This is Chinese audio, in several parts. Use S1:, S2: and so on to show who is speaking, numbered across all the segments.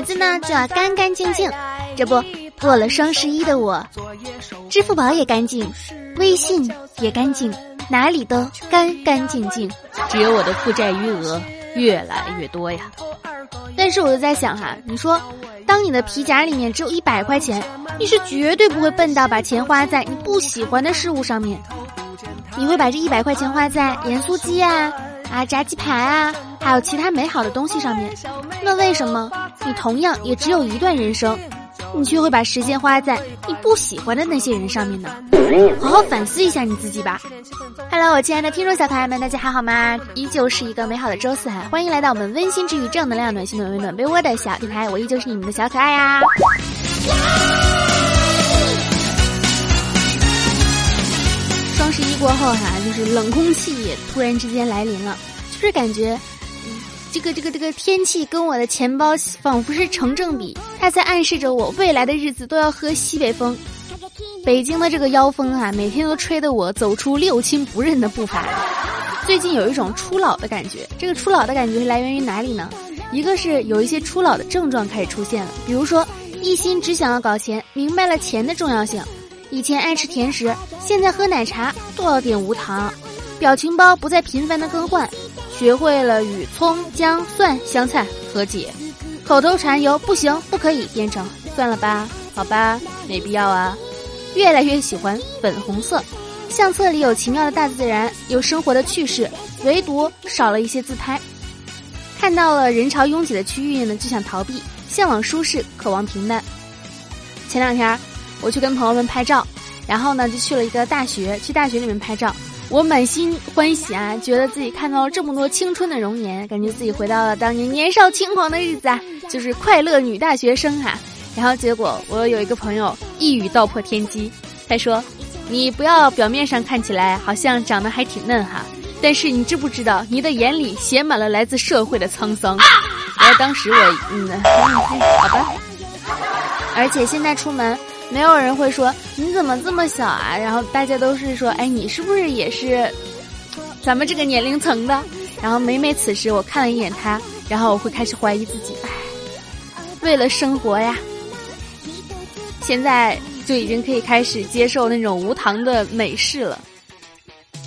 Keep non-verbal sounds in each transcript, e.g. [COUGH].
S1: 孩子呢就要干干净净。这不，过了双十一的我，支付宝也干净，微信也干净，哪里都干干净净。
S2: 只有我的负债余额越来越多呀。
S1: 但是我就在想哈，你说，当你的皮夹里面只有一百块钱，你是绝对不会笨到把钱花在你不喜欢的事物上面。你会把这一百块钱花在盐酥鸡啊、啊炸鸡排啊，还有其他美好的东西上面。那为什么你同样也只有一段人生，你却会把时间花在你不喜欢的那些人上面呢？好好反思一下你自己吧。Hello，我亲爱的听众小可爱们，大家还好吗？依旧是一个美好的周四哈，欢迎来到我们温馨治愈、正能量、暖心暖胃暖被窝的小电台，我依旧是你们的小可爱呀。十一过后哈，就是冷空气也突然之间来临了，就是感觉，这个这个这个天气跟我的钱包仿佛是成正比，它在暗示着我未来的日子都要喝西北风。北京的这个妖风啊，每天都吹得我走出六亲不认的步伐。最近有一种初老的感觉，这个初老的感觉是来源于哪里呢？一个是有一些初老的症状开始出现了，比如说一心只想要搞钱，明白了钱的重要性。以前爱吃甜食，现在喝奶茶都要点无糖。表情包不再频繁的更换，学会了与葱、姜、蒜、香菜和解。口头禅由不行、不可以变成算了吧、好吧、没必要啊。越来越喜欢粉红色，相册里有奇妙的大自然，有生活的趣事，唯独少了一些自拍。看到了人潮拥挤的区域呢，就想逃避，向往舒适，渴望平淡。前两天。我去跟朋友们拍照，然后呢就去了一个大学，去大学里面拍照。我满心欢喜啊，觉得自己看到了这么多青春的容颜，感觉自己回到了当年年少轻狂的日子啊，就是快乐女大学生哈。然后结果我有一个朋友一语道破天机，他说：“你不要表面上看起来好像长得还挺嫩哈，但是你知不知道你的眼里写满了来自社会的沧桑？”然后当时我嗯，好吧，而且现在出门。没有人会说你怎么这么小啊？然后大家都是说，哎，你是不是也是咱们这个年龄层的？然后每每此时，我看了一眼他，然后我会开始怀疑自己，哎，为了生活呀，现在就已经可以开始接受那种无糖的美式了。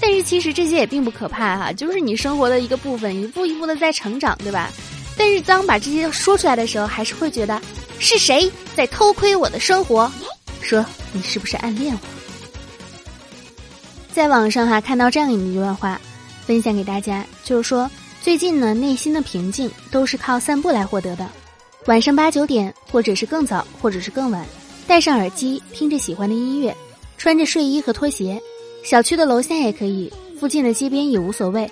S1: 但是其实这些也并不可怕哈，就是你生活的一个部分，一步一步的在成长，对吧？但是当把这些说出来的时候，还是会觉得是谁在偷窥我的生活？说你是不是暗恋我？在网上哈看到这样一段话，分享给大家，就是说最近呢内心的平静都是靠散步来获得的。晚上八九点，或者是更早，或者是更晚，戴上耳机听着喜欢的音乐，穿着睡衣和拖鞋，小区的楼下也可以，附近的街边也无所谓，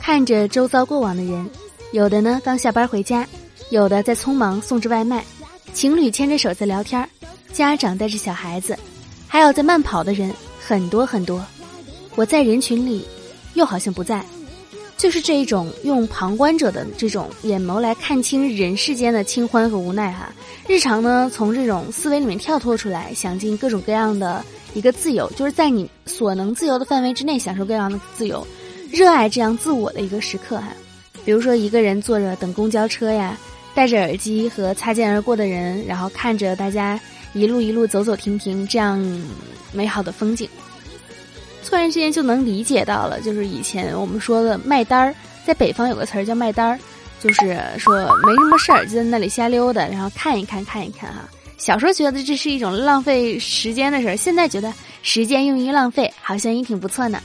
S1: 看着周遭过往的人，有的呢刚下班回家，有的在匆忙送着外卖，情侣牵着手在聊天儿。家长带着小孩子，还有在慢跑的人，很多很多。我在人群里，又好像不在，就是这一种用旁观者的这种眼眸来看清人世间的清欢和无奈哈。日常呢，从这种思维里面跳脱出来，想尽各种各样的一个自由，就是在你所能自由的范围之内享受各样的自由，热爱这样自我的一个时刻哈。比如说一个人坐着等公交车呀，戴着耳机和擦肩而过的人，然后看着大家。一路一路走走停停，这样美好的风景，突然之间就能理解到了。就是以前我们说的卖单儿，在北方有个词儿叫卖单儿，就是说没什么事儿就在那里瞎溜达，然后看一看看一看哈。小时候觉得这是一种浪费时间的事儿，现在觉得时间用于浪费好像也挺不错呢。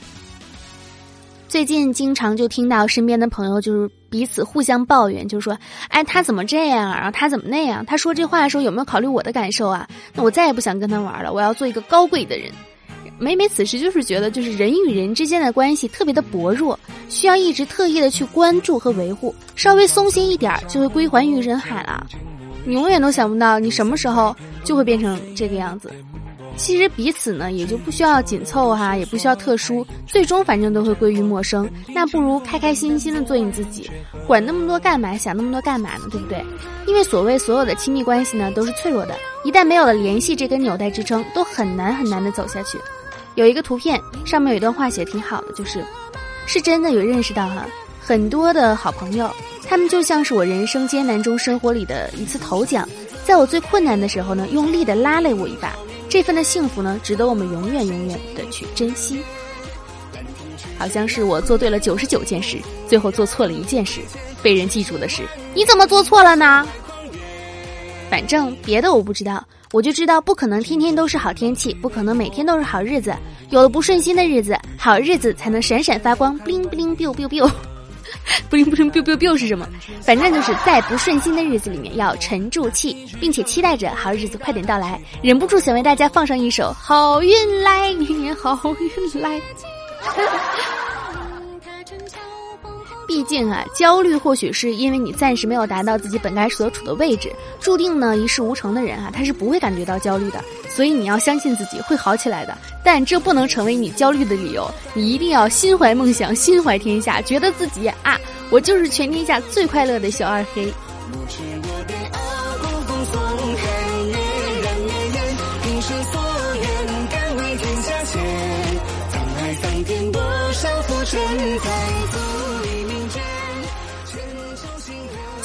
S1: 最近经常就听到身边的朋友就是彼此互相抱怨，就说，哎，他怎么这样啊？然后他怎么那样？他说这话的时候有没有考虑我的感受啊？那我再也不想跟他玩了，我要做一个高贵的人。每每此时就是觉得，就是人与人之间的关系特别的薄弱，需要一直特意的去关注和维护，稍微松懈一点就会归还于人海了。你永远都想不到你什么时候就会变成这个样子。其实彼此呢，也就不需要紧凑哈，也不需要特殊，最终反正都会归于陌生。那不如开开心心的做你自己，管那么多干嘛？想那么多干嘛呢？对不对？因为所谓所有的亲密关系呢，都是脆弱的，一旦没有了联系这根纽带支撑，都很难很难的走下去。有一个图片，上面有一段话写挺好的，就是，是真的有认识到哈，很多的好朋友，他们就像是我人生艰难中生活里的一次头奖，在我最困难的时候呢，用力的拉了我一把。这份的幸福呢，值得我们永远永远的去珍惜。好像是我做对了九十九件事，最后做错了一件事，被人记住的是你怎么做错了呢？反正别的我不知道，我就知道不可能天天都是好天气，不可能每天都是好日子，有了不顺心的日子，好日子才能闪闪发光，bling bling biu biu biu。[LAUGHS] 不灵不灵，biu biu biu 是什么？反正就是在不顺心的日子里面要沉住气，并且期待着好日子快点到来。忍不住想为大家放上一首《好运来年年好运来》。毕竟啊，焦虑或许是因为你暂时没有达到自己本该所处的位置，注定呢一事无成的人啊，他是不会感觉到焦虑的。所以你要相信自己会好起来的，但这不能成为你焦虑的理由。你一定要心怀梦想，心怀天下，觉得自己啊，我就是全天下最快乐的小二黑。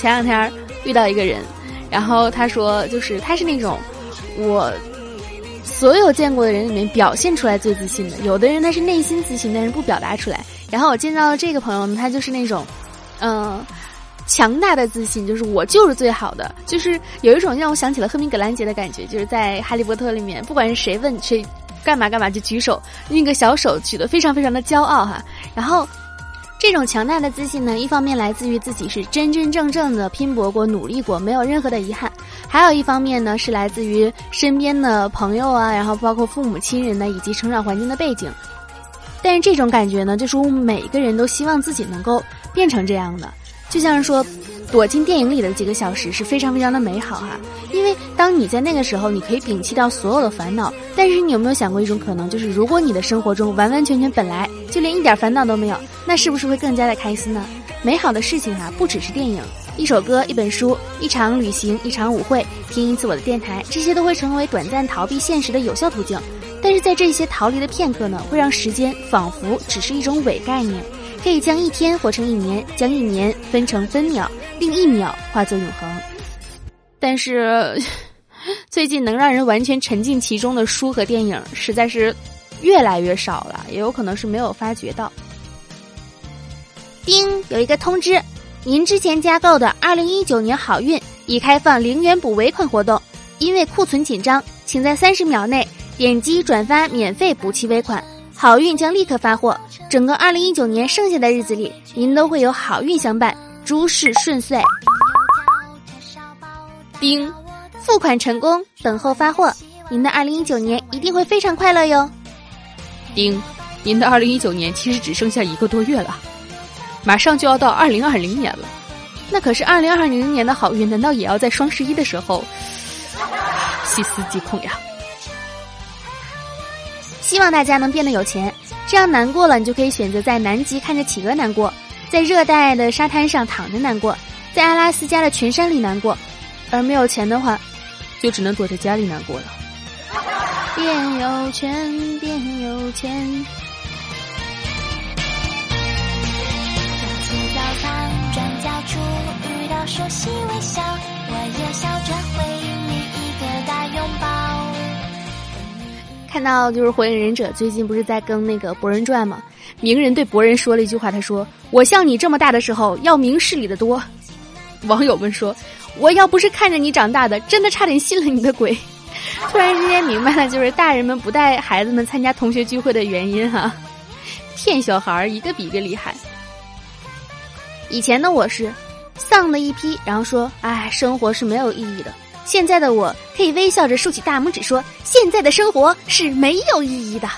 S1: 前两天遇到一个人，然后他说，就是他是那种我。所有见过的人里面，表现出来最自信的，有的人他是内心自信，但是不表达出来。然后我见到了这个朋友呢，他就是那种，嗯，强大的自信，就是我就是最好的，就是有一种让我想起了赫敏·格兰杰的感觉，就是在《哈利波特》里面，不管是谁问谁干嘛干嘛，就举手，那个小手举得非常非常的骄傲哈。然后。这种强大的自信呢，一方面来自于自己是真真正正的拼搏过、努力过，没有任何的遗憾；还有一方面呢，是来自于身边的朋友啊，然后包括父母亲人呢，以及成长环境的背景。但是这种感觉呢，就是我们每个人都希望自己能够变成这样的，就像是说。躲进电影里的几个小时是非常非常的美好哈，因为当你在那个时候，你可以摒弃掉所有的烦恼。但是你有没有想过一种可能，就是如果你的生活中完完全全本来就连一点烦恼都没有，那是不是会更加的开心呢？美好的事情哈，不只是电影、一首歌、一本书、一场旅行、一场舞会、听一次我的电台，这些都会成为短暂逃避现实的有效途径。但是在这些逃离的片刻呢，会让时间仿佛只是一种伪概念。可以将一天活成一年，将一年分成分秒，令一秒化作永恒。但是，[LAUGHS] 最近能让人完全沉浸其中的书和电影实在是越来越少了，也有可能是没有发觉到。叮，有一个通知，您之前加购的二零一九年好运已开放零元补尾款活动，因为库存紧张，请在三十秒内点击转发免费补齐尾款。好运将立刻发货，整个二零一九年剩下的日子里，您都会有好运相伴，诸事顺遂。丁，付款成功，等候发货，您的二零一九年一定会非常快乐哟。
S2: 丁，您的二零一九年其实只剩下一个多月了，马上就要到二零二零年了，那可是二零二零年的好运，难道也要在双十一的时候？细思极恐呀。
S1: 希望大家能变得有钱，这样难过了，你就可以选择在南极看着企鹅难过，在热带的沙滩上躺着难过，在阿拉斯加的群山里难过，而没有钱的话，
S2: 就只能躲在家里难过了。[LAUGHS]
S1: 变有钱，变有钱。早餐转角处遇到熟悉微笑，我也笑着回你一个大拥抱。看到就是《火影忍者》最近不是在更那个《博人传》吗？鸣人对博人说了一句话，他说：“我像你这么大的时候，要明事理的多。”网友们说：“我要不是看着你长大的，真的差点信了你的鬼。” [LAUGHS] 突然之间明白了，就是大人们不带孩子们参加同学聚会的原因哈，骗小孩儿一个比一个厉害。以前的我是丧的一批，然后说：“哎，生活是没有意义的。”现在的我可以微笑着竖起大拇指说：“现在的生活是没有意义的。”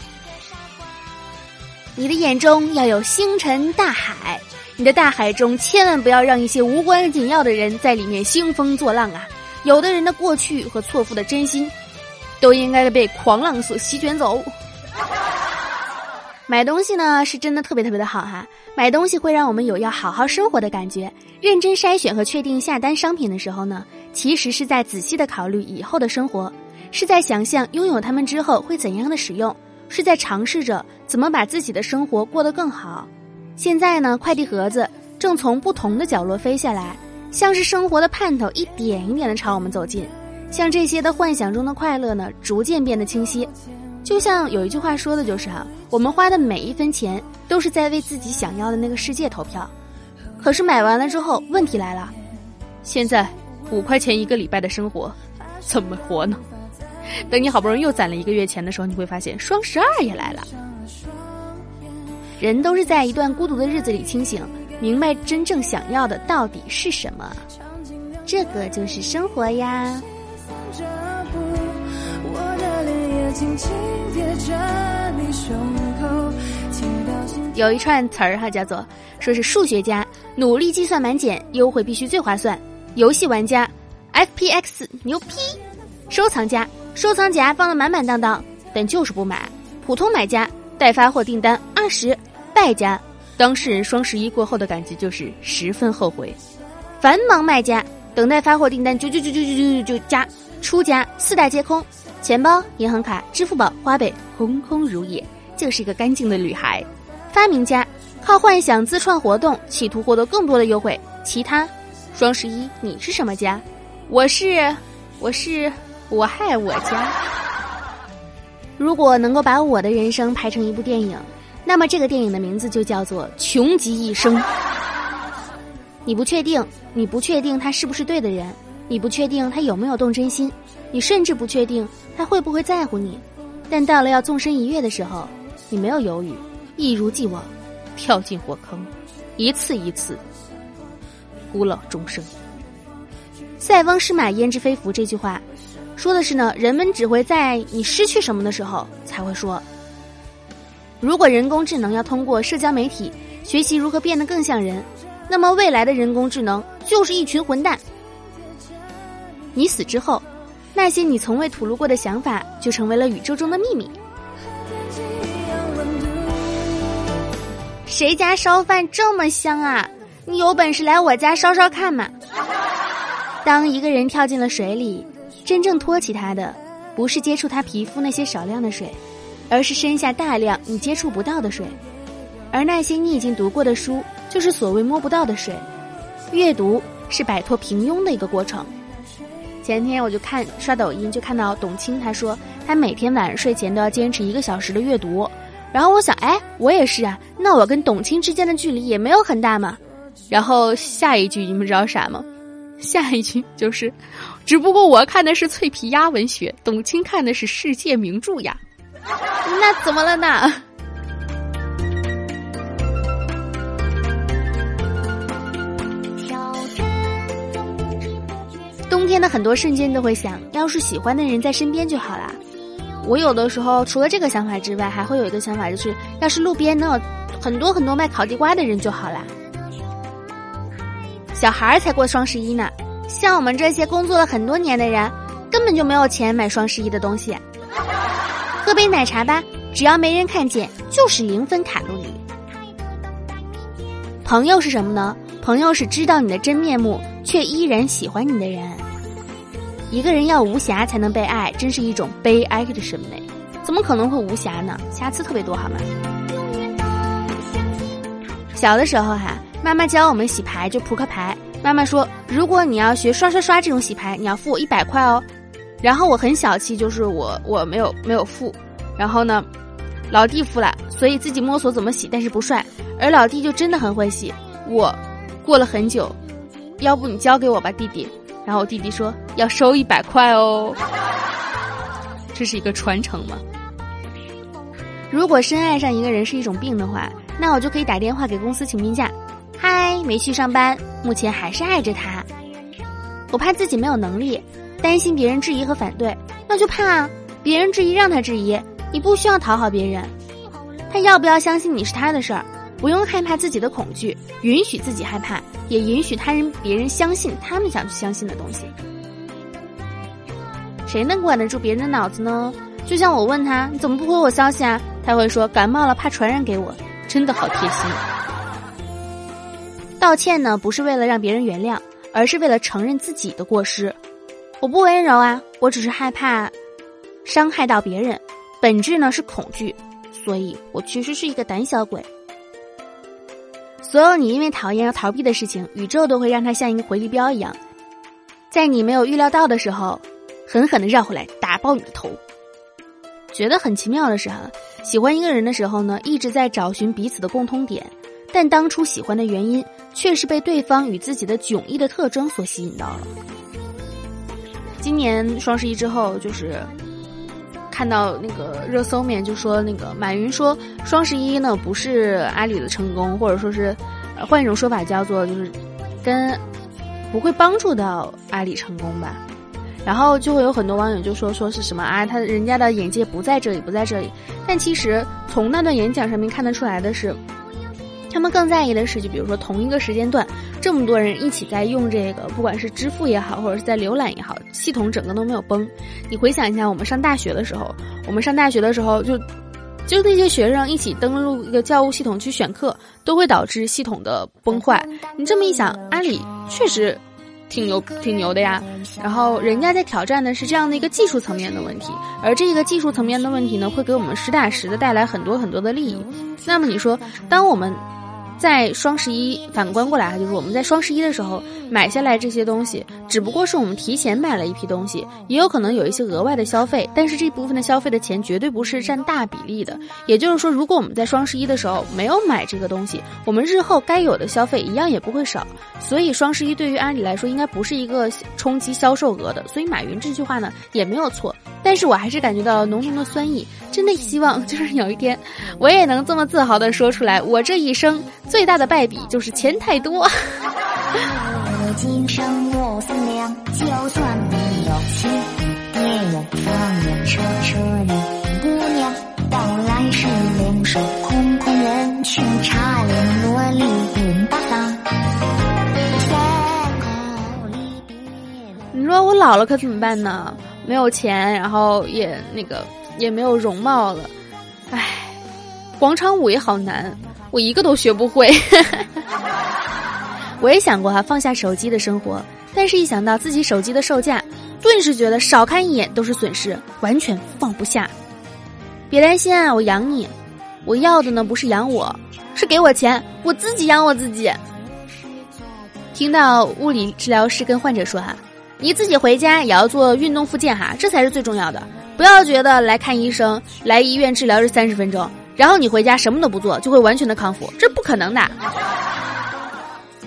S1: 你的眼中要有星辰大海，你的大海中千万不要让一些无关紧要的人在里面兴风作浪啊！有的人的过去和错付的真心，都应该被狂浪所席卷走。买东西呢是真的特别特别的好哈，买东西会让我们有要好好生活的感觉。认真筛选和确定下单商品的时候呢，其实是在仔细的考虑以后的生活，是在想象拥有它们之后会怎样的使用，是在尝试着怎么把自己的生活过得更好。现在呢，快递盒子。正从不同的角落飞下来，像是生活的盼头，一点一点的朝我们走近。像这些的幻想中的快乐呢，逐渐变得清晰。就像有一句话说的就是哈，我们花的每一分钱都是在为自己想要的那个世界投票。可是买完了之后，问题来了，
S2: 现在五块钱一个礼拜的生活怎么活呢？等你好不容易又攒了一个月钱的时候，你会发现双十二也来了。
S1: 人都是在一段孤独的日子里清醒，明白真正想要的到底是什么。这个就是生活呀。紧紧贴着你胸口有一串词儿哈，叫做说是数学家努力计算满减优惠必须最划算，游戏玩家 FPX 牛批，收藏家收藏夹放的满满当当，但就是不买，普通买家待发货订单二十，败家当事人双十一过后的感觉就是十分后悔，繁忙卖家等待发货订单九九九九九九九加出家四大皆空，钱包银行卡支付宝花呗空空如也，就是一个干净的女孩。发明家靠幻想自创活动，企图获得更多的优惠。其他，双十一你是什么家？我是，我是我害我家。如果能够把我的人生拍成一部电影，那么这个电影的名字就叫做《穷极一生》。你不确定，你不确定他是不是对的人，你不确定他有没有动真心，你甚至不确定他会不会在乎你。但到了要纵身一跃的时候，你没有犹豫。一如既往，跳进火坑，一次一次，孤老终生。塞翁失马焉知非福这句话，说的是呢，人们只会在你失去什么的时候才会说。如果人工智能要通过社交媒体学习如何变得更像人，那么未来的人工智能就是一群混蛋。你死之后，那些你从未吐露过的想法，就成为了宇宙中的秘密。谁家烧饭这么香啊？你有本事来我家烧烧看嘛！当一个人跳进了水里，真正托起他的，不是接触他皮肤那些少量的水，而是身下大量你接触不到的水。而那些你已经读过的书，就是所谓摸不到的水。阅读是摆脱平庸的一个过程。前天我就看刷抖音，就看到董卿她说，她每天晚上睡前都要坚持一个小时的阅读。然后我想，哎，我也是啊，那我跟董卿之间的距离也没有很大嘛。然后下一句你们知道啥吗？下一句就是，只不过我看的是脆皮鸭文学，董卿看的是世界名著呀。[LAUGHS] 那怎么了呢？天的很多瞬间都会想，要是喜欢的人在身边就好了。我有的时候除了这个想法之外，还会有一个想法，就是要是路边能有很多很多卖烤地瓜的人就好啦。小孩儿才过双十一呢，像我们这些工作了很多年的人，根本就没有钱买双十一的东西。喝杯奶茶吧，只要没人看见，就是零分卡路里。朋友是什么呢？朋友是知道你的真面目却依然喜欢你的人。一个人要无瑕才能被爱，真是一种悲哀的审美。怎么可能会无瑕呢？瑕疵特别多，好吗？小的时候哈，妈妈教我们洗牌就扑克牌。妈妈说，如果你要学刷刷刷这种洗牌，你要付我一百块哦。然后我很小气，就是我我没有没有付。然后呢，老弟付了，所以自己摸索怎么洗，但是不帅。而老弟就真的很会洗。我过了很久，要不你教给我吧，弟弟。然后我弟弟说要收一百块哦，这是一个传承吗？如果深爱上一个人是一种病的话，那我就可以打电话给公司请病假。嗨，没去上班，目前还是爱着他。我怕自己没有能力，担心别人质疑和反对，那就怕啊别人质疑让他质疑。你不需要讨好别人，他要不要相信你是他的事儿。不用害怕自己的恐惧，允许自己害怕，也允许他人、别人相信他们想去相信的东西。谁能管得住别人的脑子呢？就像我问他你怎么不回我消息啊？他会说感冒了，怕传染给我。真的好贴心。道歉呢，不是为了让别人原谅，而是为了承认自己的过失。我不温柔啊，我只是害怕伤害到别人，本质呢是恐惧，所以我其实是一个胆小鬼。所有你因为讨厌而逃避的事情，宇宙都会让它像一个回力镖一样，在你没有预料到的时候，狠狠的绕回来打爆你的头。觉得很奇妙的是哈，喜欢一个人的时候呢，一直在找寻彼此的共通点，但当初喜欢的原因却是被对方与自己的迥异的特征所吸引到了。今年双十一之后，就是看到那个热搜面就说那个马云说双十一呢不是阿里的成功，或者说是换一种说法叫做就是跟不会帮助到阿里成功吧。然后就会有很多网友就说说是什么啊，他人家的眼界不在这里，不在这里。但其实从那段演讲上面看得出来的是，他们更在意的是，就比如说同一个时间段，这么多人一起在用这个，不管是支付也好，或者是在浏览也好，系统整个都没有崩。你回想一下，我们上大学的时候，我们上大学的时候就就那些学生一起登录一个教务系统去选课，都会导致系统的崩坏。你这么一想，阿里确实。挺牛，挺牛的呀。然后人家在挑战的是这样的一个技术层面的问题，而这个技术层面的问题呢，会给我们实打实的带来很多很多的利益。那么你说，当我们。在双十一反观过来哈，就是我们在双十一的时候买下来这些东西，只不过是我们提前买了一批东西，也有可能有一些额外的消费，但是这部分的消费的钱绝对不是占大比例的。也就是说，如果我们在双十一的时候没有买这个东西，我们日后该有的消费一样也不会少。所以双十一对于阿里来说，应该不是一个冲击销售额的。所以马云这句话呢也没有错，但是我还是感觉到浓浓的酸意。真的希望就是有一天，我也能这么自豪的说出来，我这一生。最大的败笔就是钱太多。[LAUGHS] 你说我老了可怎么办呢？没有钱，然后也那个也没有容貌了，唉，广场舞也好难。我一个都学不会，[LAUGHS] 我也想过哈放下手机的生活，但是一想到自己手机的售价，顿时觉得少看一眼都是损失，完全放不下。别担心啊，我养你，我要的呢不是养我，是给我钱，我自己养我自己。听到物理治疗师跟患者说哈，你自己回家也要做运动复健哈，这才是最重要的，不要觉得来看医生、来医院治疗是三十分钟。然后你回家什么都不做，就会完全的康复，这不可能的。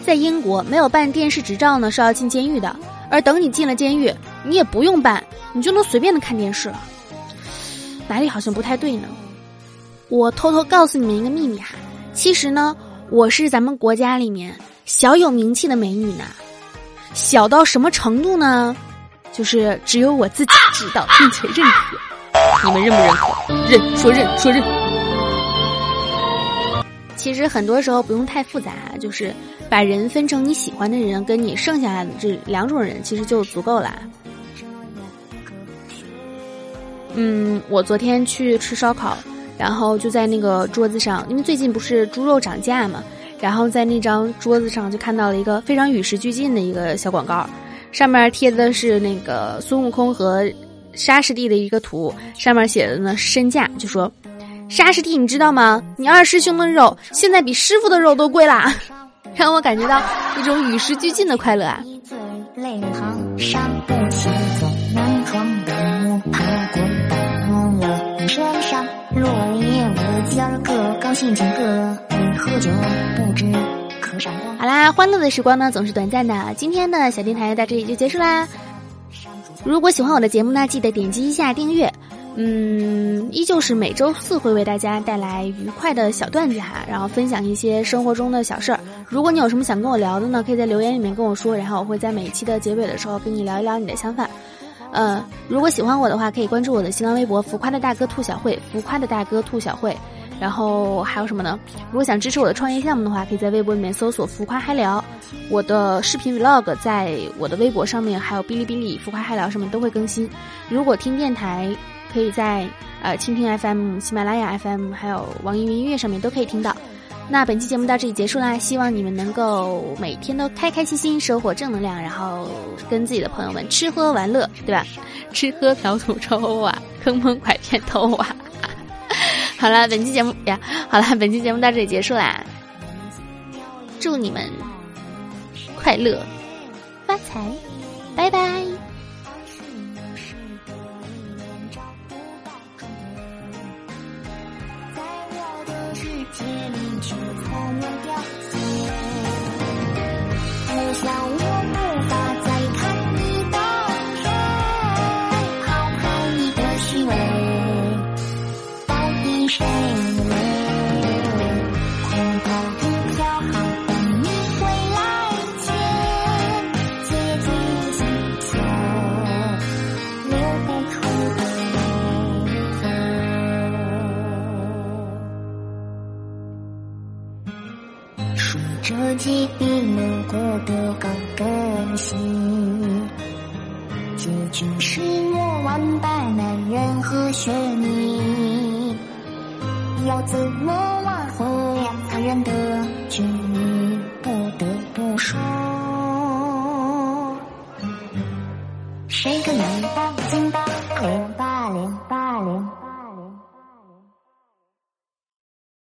S1: 在英国，没有办电视执照呢是要进监狱的，而等你进了监狱，你也不用办，你就能随便的看电视了。哪里好像不太对呢？我偷偷告诉你们一个秘密哈，其实呢，我是咱们国家里面小有名气的美女呢，小到什么程度呢？就是只有我自己知道并且认可。你们认不认可？认，说认，说认。其实很多时候不用太复杂，就是把人分成你喜欢的人跟你剩下的这两种人，其实就足够了。嗯，我昨天去吃烧烤，然后就在那个桌子上，因为最近不是猪肉涨价嘛，然后在那张桌子上就看到了一个非常与时俱进的一个小广告，上面贴的是那个孙悟空和沙师弟的一个图，上面写的呢身价，就说。沙师弟，你知道吗？你二师兄的肉现在比师傅的肉都贵啦，让我感觉到一种与时俱进的快乐啊！
S3: 第二个高兴情歌，喝酒不知可闪光
S1: 好啦，欢乐的时光呢总是短暂的，今天的小电台到这里就结束啦。如果喜欢我的节目呢，记得点击一下订阅。嗯，依旧是每周四会为大家带来愉快的小段子哈，然后分享一些生活中的小事儿。如果你有什么想跟我聊的呢，可以在留言里面跟我说，然后我会在每一期的结尾的时候跟你聊一聊你的想法。呃，如果喜欢我的话，可以关注我的新浪微博“浮夸的大哥兔小慧”，浮夸的大哥兔小慧。然后还有什么呢？如果想支持我的创业项目的话，可以在微博里面搜索“浮夸嗨聊”。我的视频 vlog 在我的微博上面，还有哔哩哔哩“浮夸嗨聊”上面都会更新。如果听电台。可以在呃蜻蜓 FM、喜马拉雅 FM，还有网易云音乐上面都可以听到。那本期节目到这里结束啦，希望你们能够每天都开开心心，收获正能量，然后跟自己的朋友们吃喝玩乐，对吧？[LAUGHS] 吃喝嫖赌抽啊，坑蒙拐骗偷啊。[LAUGHS] 好了，本期节目呀，好了，本期节目到这里结束啦。祝你们快乐发财，拜拜。
S3: 这